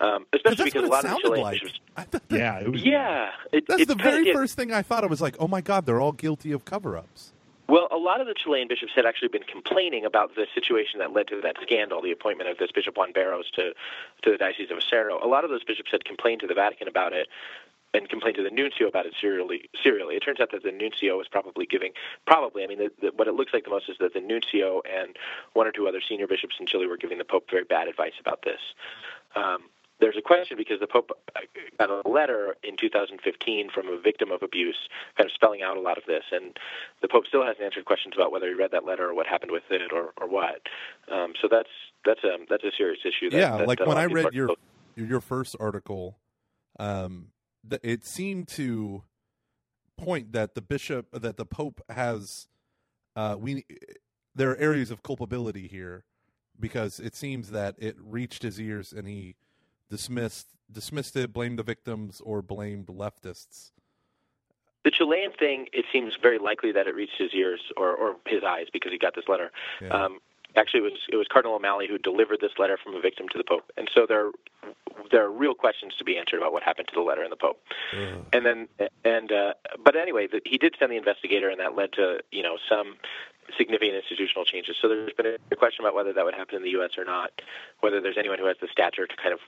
Speaker 2: um, especially because a lot of the Chilean
Speaker 1: like.
Speaker 2: bishops.
Speaker 3: yeah, it was,
Speaker 2: yeah. It,
Speaker 1: that's
Speaker 2: it
Speaker 1: the very first thing I thought. I was like, oh my God, they're all guilty of cover-ups.
Speaker 2: Well, a lot of the Chilean bishops had actually been complaining about the situation that led to that scandal, the appointment of this Bishop Juan Barros to, to the Diocese of Osorno. A lot of those bishops had complained to the Vatican about it and complained to the nuncio about it serially. serially. It turns out that the nuncio was probably giving, probably, I mean, the, the, what it looks like the most is that the nuncio and one or two other senior bishops in Chile were giving the Pope very bad advice about this. Um, there's a question because the Pope got a letter in 2015 from a victim of abuse, kind of spelling out a lot of this, and the Pope still hasn't answered questions about whether he read that letter or what happened with it or, or what. Um, so that's that's a that's a serious issue. That,
Speaker 1: yeah,
Speaker 2: that,
Speaker 1: like
Speaker 2: uh,
Speaker 1: when I read your your first article, um, it seemed to point that the bishop that the Pope has uh, we there are areas of culpability here because it seems that it reached his ears and he dismissed dismissed it, blamed the victims, or blamed leftists.
Speaker 2: The Chilean thing, it seems very likely that it reached his ears or, or his eyes because he got this letter. Yeah. Um, actually, it was it was Cardinal O'Malley who delivered this letter from a victim to the Pope, and so there there are real questions to be answered about what happened to the letter and the Pope. Uh. And then and uh, but anyway, the, he did send the investigator, and that led to you know some significant institutional changes. So there's been a question about whether that would happen in the U.S. or not, whether there's anyone who has the stature to kind of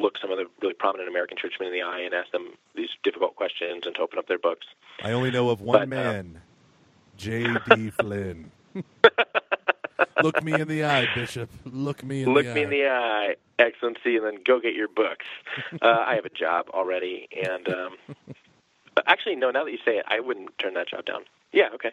Speaker 2: look some of the really prominent American churchmen in the eye and ask them these difficult questions and to open up their books.
Speaker 1: I only know of one but, uh, man, uh, [LAUGHS] J.D. Flynn. Look me in the eye, Bishop. Look me in
Speaker 2: Look
Speaker 1: the
Speaker 2: me
Speaker 1: eye.
Speaker 2: in the eye, Excellency, and then go get your books. Uh, I have a job already, and um, [LAUGHS] actually, no. Now that you say it, I wouldn't turn that job down. Yeah, okay.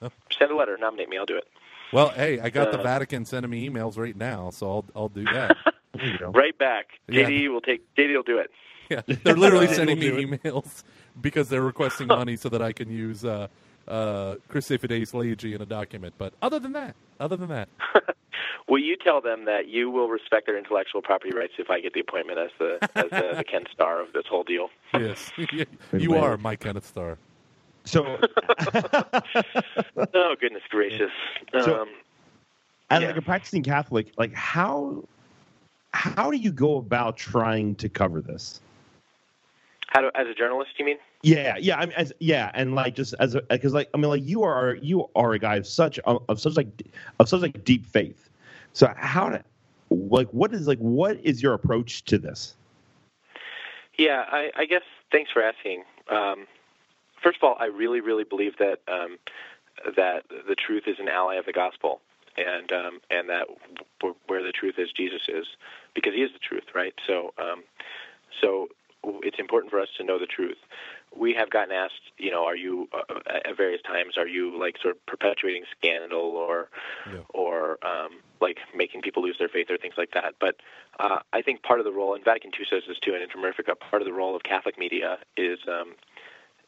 Speaker 2: [LAUGHS] Send a letter, nominate me. I'll do it.
Speaker 1: Well, hey, I got uh, the Vatican sending me emails right now, so I'll I'll do that. [LAUGHS]
Speaker 2: right back.
Speaker 1: Yeah.
Speaker 2: JD will take. JD will do it.
Speaker 1: Yeah, they're literally [LAUGHS] sending me emails because they're requesting money so that I can use uh, uh, Christifideles Laici in a document. But other than that, other than that,
Speaker 2: Will you tell them that you will respect their intellectual property rights if I get the appointment as the as the, the Ken Starr of this whole deal?
Speaker 1: yes, you are my Kenneth Starr.
Speaker 3: So, [LAUGHS]
Speaker 2: Oh goodness gracious!
Speaker 3: So-
Speaker 2: um,
Speaker 3: as
Speaker 2: Yeah.
Speaker 3: like a practicing Catholic, like how how do you go about trying to cover this?
Speaker 2: how do, as a journalist, you mean?
Speaker 3: Yeah, yeah, I mean, as yeah, and like just as a because like I mean, like you are you are a guy of such of such like of such like deep faith. So how to like what is like what is your approach to this?
Speaker 2: Yeah, I, I guess thanks for asking. Um, first of all, I really, really believe that um, that the truth is an ally of the gospel, and um, and that w- where the truth is, Jesus is, because He is the truth, right? So, um, so it's important for us to know the truth. We have gotten asked, you know, are you uh, at various times, are you like sort of perpetuating scandal or
Speaker 1: Yeah.
Speaker 2: or um, like making people lose their faith or things like that. But uh, I think part of the role, and Vatican II says this too, and Inter Mirifica, part of the role of Catholic media is, um,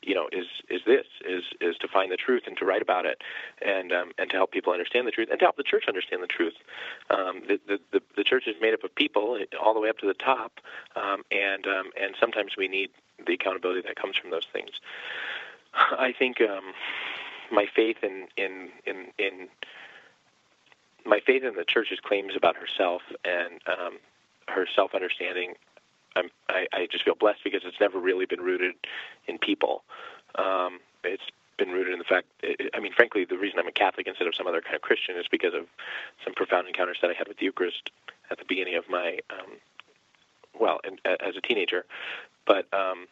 Speaker 2: you know, is is this is is to find the truth and to write about it, and um, and to help people understand the truth, and to help the church understand the truth. Um, the, the the the church is made up of people all the way up to the top, um, and um, and sometimes we need the accountability that comes from those things. I think um, my faith in in in in my faith in the church's claims about herself and um, her self understanding, I'm, I, I just feel blessed because it's never really been rooted in people. Um, it's been rooted in the fact, I mean, frankly, the reason I'm a Catholic instead of some other kind of Christian is because of some profound encounters that I had with the Eucharist at the beginning of my, um, well, in, as a teenager. But um,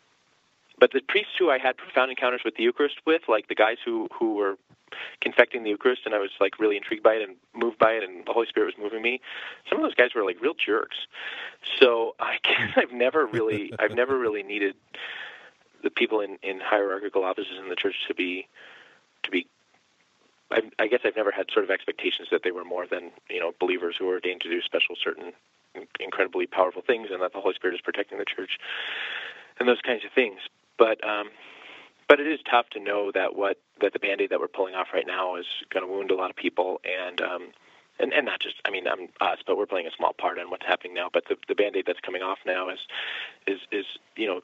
Speaker 2: but the priests who I had profound encounters with the Eucharist with, like the guys who who were confecting the Eucharist, and I was like really intrigued by it and moved by it, and the Holy Spirit was moving me. Some of those guys were like real jerks. So I guess I've never really, [LAUGHS] I've never really needed the people in in hierarchical offices in the church to be to be. I, I guess I've never had sort of expectations that they were more than you know believers who are ordained to do special, certain, incredibly powerful things, and that the Holy Spirit is protecting the church, and those kinds of things. But um, but it is tough to know that what that the band-aid that we're pulling off right now is going to wound a lot of people and um and and not just I mean I'm us but we're playing a small part in what's happening now. But the the band-aid that's coming off now is is is you know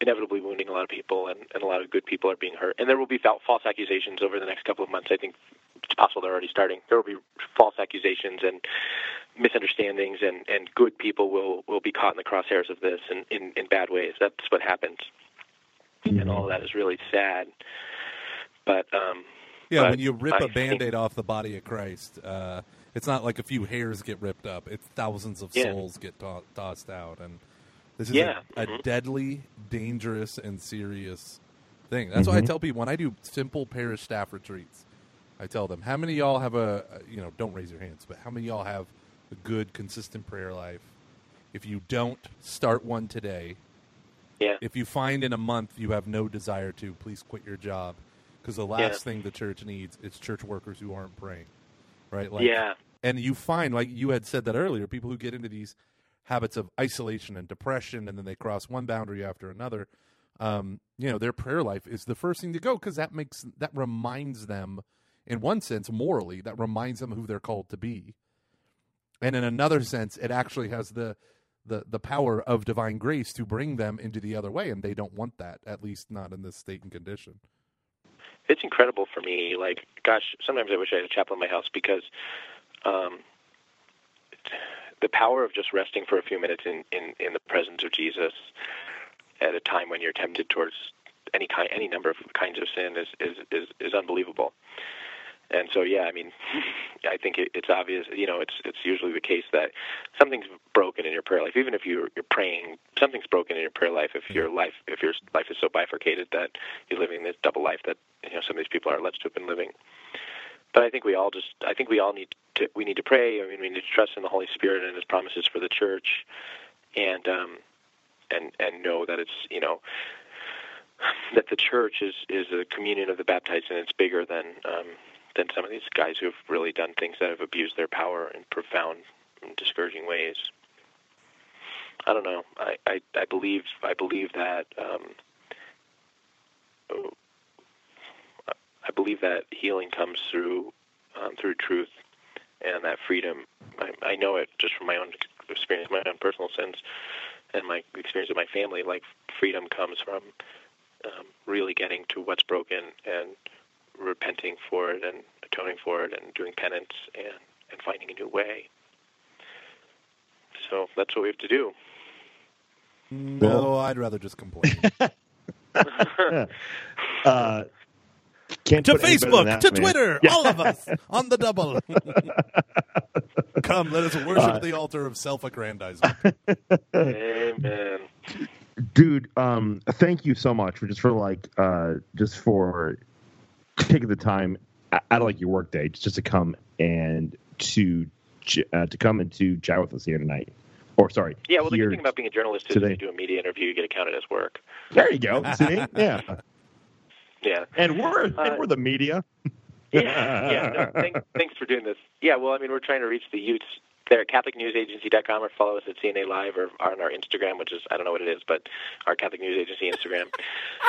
Speaker 2: inevitably wounding a lot of people and and a lot of good people are being hurt. And there will be false accusations over the next couple of months. I think it's possible they're already starting. There will be false accusations and misunderstandings and and good people will will be caught in the crosshairs of this in in, in bad ways. That's what happens and all that is really sad. But um,
Speaker 1: Yeah,
Speaker 2: but
Speaker 1: when you rip
Speaker 2: I
Speaker 1: a
Speaker 2: think-
Speaker 1: band-aid off the body of Christ, uh, it's not like a few hairs get ripped up. It's thousands of
Speaker 2: Yeah.
Speaker 1: souls get to- tossed out, and this is
Speaker 2: Yeah,
Speaker 1: a, a
Speaker 2: mhm.
Speaker 1: deadly, dangerous, and serious thing. That's why I
Speaker 3: Mhm.
Speaker 1: tell people when I do simple parish staff retreats, I tell them, how many of y'all have a, you know, don't raise your hands, but how many of y'all have a good, consistent prayer life? If you don't, start one today.
Speaker 2: Yeah,
Speaker 1: If you find in a month you have no desire to, please quit your job. Because the last
Speaker 2: Yeah.
Speaker 1: thing the church needs is church workers who aren't praying, right? Like,
Speaker 2: yeah,
Speaker 1: And you find, like you had said that earlier, people who get into these habits of isolation and depression, and then they cross one boundary after another. Um, you know, their prayer life is the first thing to go because that makes that reminds them, in one sense, morally, that reminds them who they're called to be, and in another sense, it actually has the the the power of divine grace to bring them into the other way, and they don't want that, at least not in this state and condition.
Speaker 2: it's incredible for me. Like, gosh, sometimes I wish I had a chapel in my house because um, the power of just resting for a few minutes in, in, in the presence of Jesus at a time when you're tempted towards any kind, any number of kinds of sin is is is, is unbelievable. And so, yeah, I mean, [LAUGHS] I think it, it's obvious. You know, it's it's usually the case that something's broken in your prayer life. Even if you're you're praying, something's broken in your prayer life. If your life if your life is so bifurcated that you're living this double life that you know some of these people are alleged to have been living. But I think we all just I think we all need to we need to pray. I mean, we need to trust in the Holy Spirit and His promises for the church, and um, and and know that it's you know that the church is is a communion of the baptized and it's bigger than um, than some of these guys who have really done things that have abused their power in profound and discouraging ways. I don't know. I, I, I believe I believe that um, I believe that healing comes through um, through truth, and that freedom. I, I know it just from my own experience, my own personal sense, and my experience with my family. Like freedom comes from um, really getting to what's broken and repenting for it and atoning for it and doing penance and, and finding a new way. So that's what we have to do.
Speaker 1: No, well, I'd rather just complain. [LAUGHS]
Speaker 3: uh,
Speaker 1: to Facebook, that, to man. Twitter, yeah. all of us on the double. [LAUGHS] Come, let us worship uh, the altar of self-aggrandizement.
Speaker 2: Amen.
Speaker 3: Dude, um, thank you so much for just for like uh, just for taking the time out of like your work day just to come and to uh, to come and to chat with us here tonight. Or sorry.
Speaker 2: Yeah, well, the good thing about being a journalist is today. if you do a media interview, you get it counted as work.
Speaker 3: There you go. See? Yeah. [LAUGHS]
Speaker 2: Yeah.
Speaker 3: And we're uh, and we're the media. [LAUGHS]
Speaker 2: yeah. Yeah. No, thanks, thanks for doing this. Yeah. Well, I mean, we're trying to reach the youths there at CatholicNewsAgency.com or follow us at CNA Live or on our Instagram, which is I don't know what it is, but our Catholic News Agency Instagram.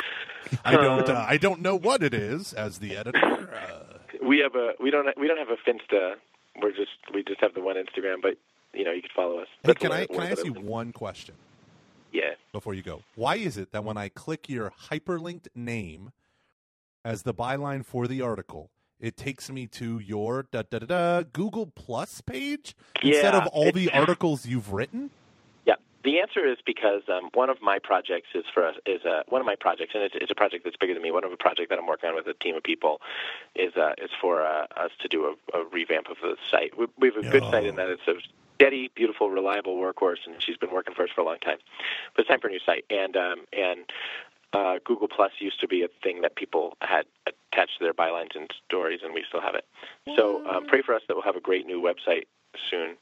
Speaker 2: [LAUGHS]
Speaker 1: I don't. Uh, I don't know what it is as the editor. Uh...
Speaker 2: We have a. We don't. We don't have a Finsta. We're just. We just have the one Instagram, but you know, you can follow us.
Speaker 1: Hey, can I can I ask you one question?
Speaker 2: Yeah.
Speaker 1: Before you go, why is it that when I click your hyperlinked name as the byline for the article, it takes me to your da da da, Google Plus page instead of all the articles you've written?
Speaker 2: Yeah, the answer is because um, one of my projects is for is uh, one of my projects, and it's, it's, a project that's bigger than me. One of the project that I'm working on with a team of people is uh, is for uh, us to do a, a, revamp of the site. We, we have a good oh. site in that it's a steady, beautiful, reliable workhorse, and she's been working for us for a long time. But it's time for a new site, and um, and uh, Google Plus used to be a thing that people had attached to their bylines and stories, and we still have it. So um, pray for us that we'll have a great new website soon,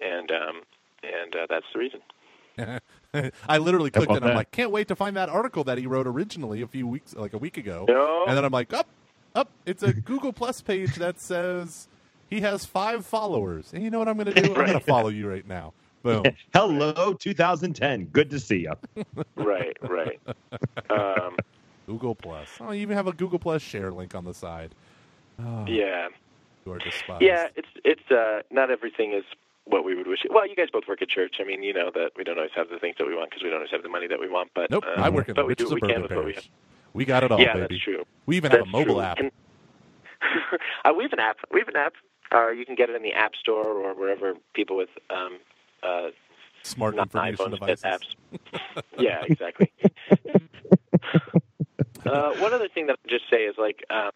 Speaker 2: and um, and uh, that's the reason. [LAUGHS]
Speaker 1: I literally clicked and I'm like, can't wait to find that article that he wrote originally a few weeks, like a week ago.
Speaker 2: No.
Speaker 1: And then I'm like, up, up. It's a Google Plus page that says he has five followers. And you know what I'm going to do? [LAUGHS] I'm going to follow you right now. Boom. [LAUGHS]
Speaker 3: Hello, 2010. Good to see you. [LAUGHS]
Speaker 2: right, right. Um,
Speaker 1: Google Plus. Oh, you even have a Google Plus share link on the side. Oh,
Speaker 2: yeah.
Speaker 1: You are despised.
Speaker 2: Yeah, it's it's uh, not everything is what we would wish. Well, you guys both work at church. I mean, you know that we don't always have the things that we want because we don't always have the money that we want. But
Speaker 1: nope, um, I work in
Speaker 2: but
Speaker 1: the
Speaker 2: we we can
Speaker 1: we. We got it all,
Speaker 2: yeah,
Speaker 1: baby.
Speaker 2: that's true.
Speaker 1: We even
Speaker 2: that's
Speaker 1: have a mobile
Speaker 2: true.
Speaker 1: app.
Speaker 2: Can, [LAUGHS] uh, we have an app. We have an app. Uh, you can get it in the App Store or wherever people with um, uh,
Speaker 1: smart
Speaker 2: not
Speaker 1: information devices.
Speaker 2: apps. [LAUGHS] yeah, exactly. [LAUGHS] uh, one other thing that I'll just say is like um,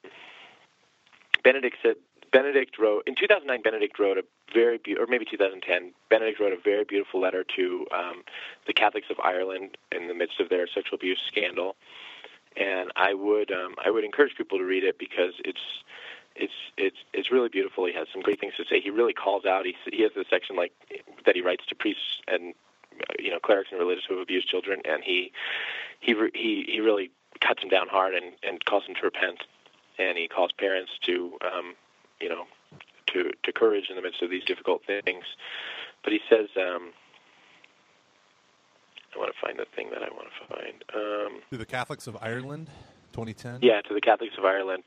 Speaker 2: Benedict said. Benedict wrote in 2009. Benedict wrote a very be- or maybe 2010. Benedict wrote a very beautiful letter to um, the Catholics of Ireland in the midst of their sexual abuse scandal, and I would um, I would encourage people to read it because it's it's it's it's really beautiful. He has some great things to say. He really calls out. He he has this section like that he writes to priests and you know clerics and religious who have abused children, and he he he he really cuts them down hard and and calls them to repent, and he calls parents to um, you know to to courage in the midst of these difficult things. But he says. Um, I want to find the thing that I want to find. Um,
Speaker 1: to the Catholics of Ireland, 2010.
Speaker 2: Yeah, to the Catholics of Ireland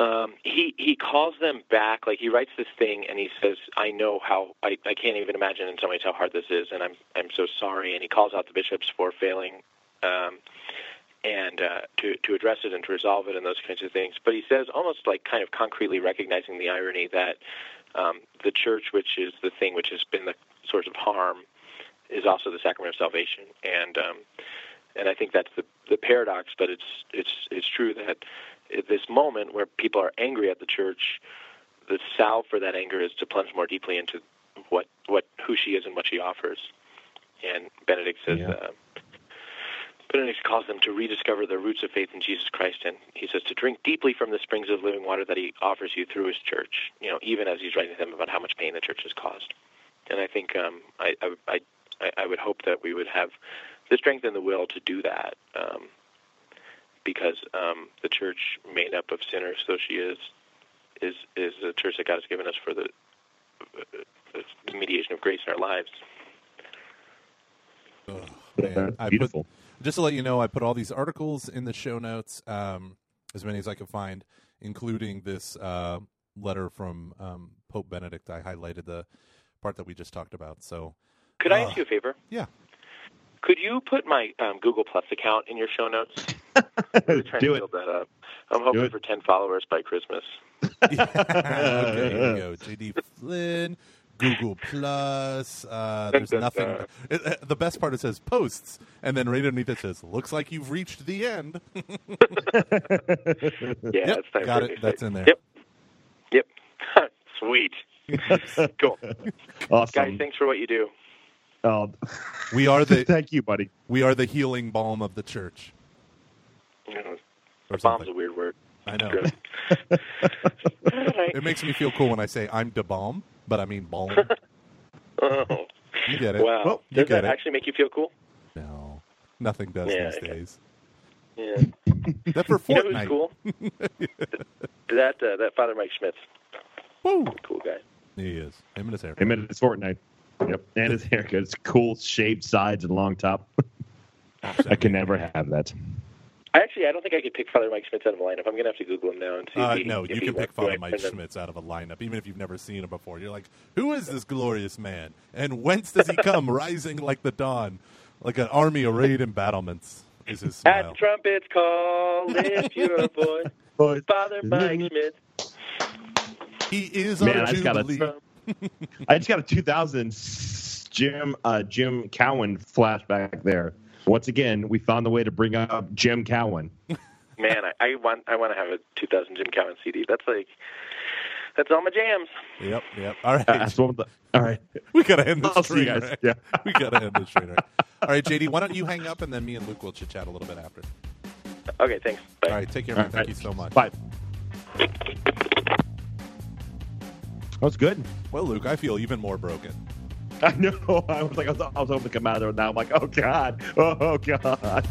Speaker 2: um, he he calls them back. Like he writes this thing, and he says, "I know how I, I can't even imagine in some ways how hard this is, and I'm I'm so sorry." And he calls out the bishops for failing, um, and uh, to to address it and to resolve it and those kinds of things. But he says, almost like kind of concretely recognizing the irony that um, the church, which is the thing which has been the source of harm, is also the sacrament of salvation, and um, and I think that's the the paradox. But it's it's it's true that at this moment where people are angry at the church, the salve for that anger is to plunge more deeply into what what who she is and what she offers. And Benedict says. Yeah. Uh, Benedict calls them to rediscover the roots of faith in Jesus Christ, and he says to drink deeply from the springs of living water that he offers you through his church. You know, even as he's writing to them about how much pain the church has caused. And I think um, I, I, I, I would hope that we would have the strength and the will to do that. Um, because um, the church made up of sinners, so she is is is the church that God has given us for the, the mediation of grace in our lives.
Speaker 1: Oh, man. I put,
Speaker 3: Beautiful.
Speaker 1: just to let you know, I put all these articles in the show notes, um, as many as I could find, including this uh, letter from um, Pope Benedict. I highlighted the part that we just talked about. So,
Speaker 2: Could I
Speaker 1: Uh,
Speaker 2: ask you a favor?
Speaker 1: yeah.
Speaker 2: Could you put my um, Google Plus account in your show notes? [LAUGHS] I'm trying
Speaker 3: Do
Speaker 2: to
Speaker 3: it.
Speaker 2: build that up. I'm hoping for 10 followers by Christmas. [LAUGHS]
Speaker 1: okay, here we go. [LAUGHS] JD Flynn, Google Plus. Uh, there's
Speaker 2: Dun, dun,
Speaker 1: nothing.
Speaker 2: dun.
Speaker 1: It, uh, the best part is it says posts, and then right underneath it says, "Looks like you've reached the end."
Speaker 2: Yeah,
Speaker 1: Yep,
Speaker 2: it's time
Speaker 1: got
Speaker 2: for
Speaker 1: it.
Speaker 2: new
Speaker 1: That's in there.
Speaker 2: Yep. Yep. Sweet. cool.
Speaker 3: Awesome.
Speaker 2: Guys, thanks for what you do.
Speaker 3: Oh,
Speaker 1: We are the [LAUGHS]
Speaker 3: thank you, buddy.
Speaker 1: we are the healing balm of the church.
Speaker 2: You know,
Speaker 1: Or
Speaker 2: bomb's a weird word.
Speaker 1: I know.
Speaker 2: Good. [LAUGHS] All right.
Speaker 1: It makes me feel cool when I say I'm the balm, but I mean balm. [LAUGHS]
Speaker 2: Oh,
Speaker 1: You get it?
Speaker 2: wow.
Speaker 1: Well, you
Speaker 2: Does
Speaker 1: get
Speaker 2: that
Speaker 1: it.
Speaker 2: actually make you feel cool?
Speaker 1: No, nothing does
Speaker 2: Yeah,
Speaker 1: these
Speaker 2: okay.
Speaker 1: days.
Speaker 2: Yeah.
Speaker 1: Except for
Speaker 2: You know
Speaker 1: Fortnite.
Speaker 2: cool? that uh, that Father Mike Schmitz.
Speaker 1: Woo!
Speaker 2: Cool guy.
Speaker 1: He is. Him and his hair.
Speaker 3: Him and his Fortnite. Yep, [LAUGHS] and his haircut. It's cool, shaped sides and long top. [LAUGHS] I can never have that.
Speaker 2: I actually, I don't think I could pick Father Mike Schmitz out of a lineup. I'm gonna have to Google him now and see.
Speaker 1: Uh,
Speaker 2: if he,
Speaker 1: no,
Speaker 2: if
Speaker 1: you can pick Father Mike
Speaker 2: and
Speaker 1: Schmitz out of a lineup, even if you've never seen him before. You're like, who is this glorious man? And whence does he come, [LAUGHS] rising like the dawn, like an army arrayed in battlements? Is his
Speaker 2: At
Speaker 1: smile?
Speaker 2: the trumpets call, lift your voice, Father Mike Schmitz.
Speaker 1: He is
Speaker 3: Man,
Speaker 1: our
Speaker 3: I just got a-
Speaker 1: jubilee.
Speaker 3: I just got a 2000 Jim uh, Jim Cowan flashback there. Once again, we found the way to bring up Jim Cowan.
Speaker 2: Man, I, I want I want to have a 2000 Jim Cowan CD. That's like that's all my jams.
Speaker 1: Yep, yep. All right,
Speaker 3: That's one of the, all right.
Speaker 1: we gotta end this
Speaker 3: I'll
Speaker 1: train
Speaker 3: guys.
Speaker 1: wreck.
Speaker 3: Yeah. [LAUGHS]
Speaker 1: We gotta end this train wreck. All right, JD, why don't you hang up and then me and Luke will chit chat a little bit after.
Speaker 2: Okay, thanks. Bye.
Speaker 1: All right, take care, man.
Speaker 3: All
Speaker 1: Thank
Speaker 3: right.
Speaker 1: you so much.
Speaker 3: Bye. That was good.
Speaker 1: Well, Luke, I feel even more broken. [LAUGHS]
Speaker 3: I know. I was like, I was, I was hoping to come out of there. Now I'm like, oh god, oh god.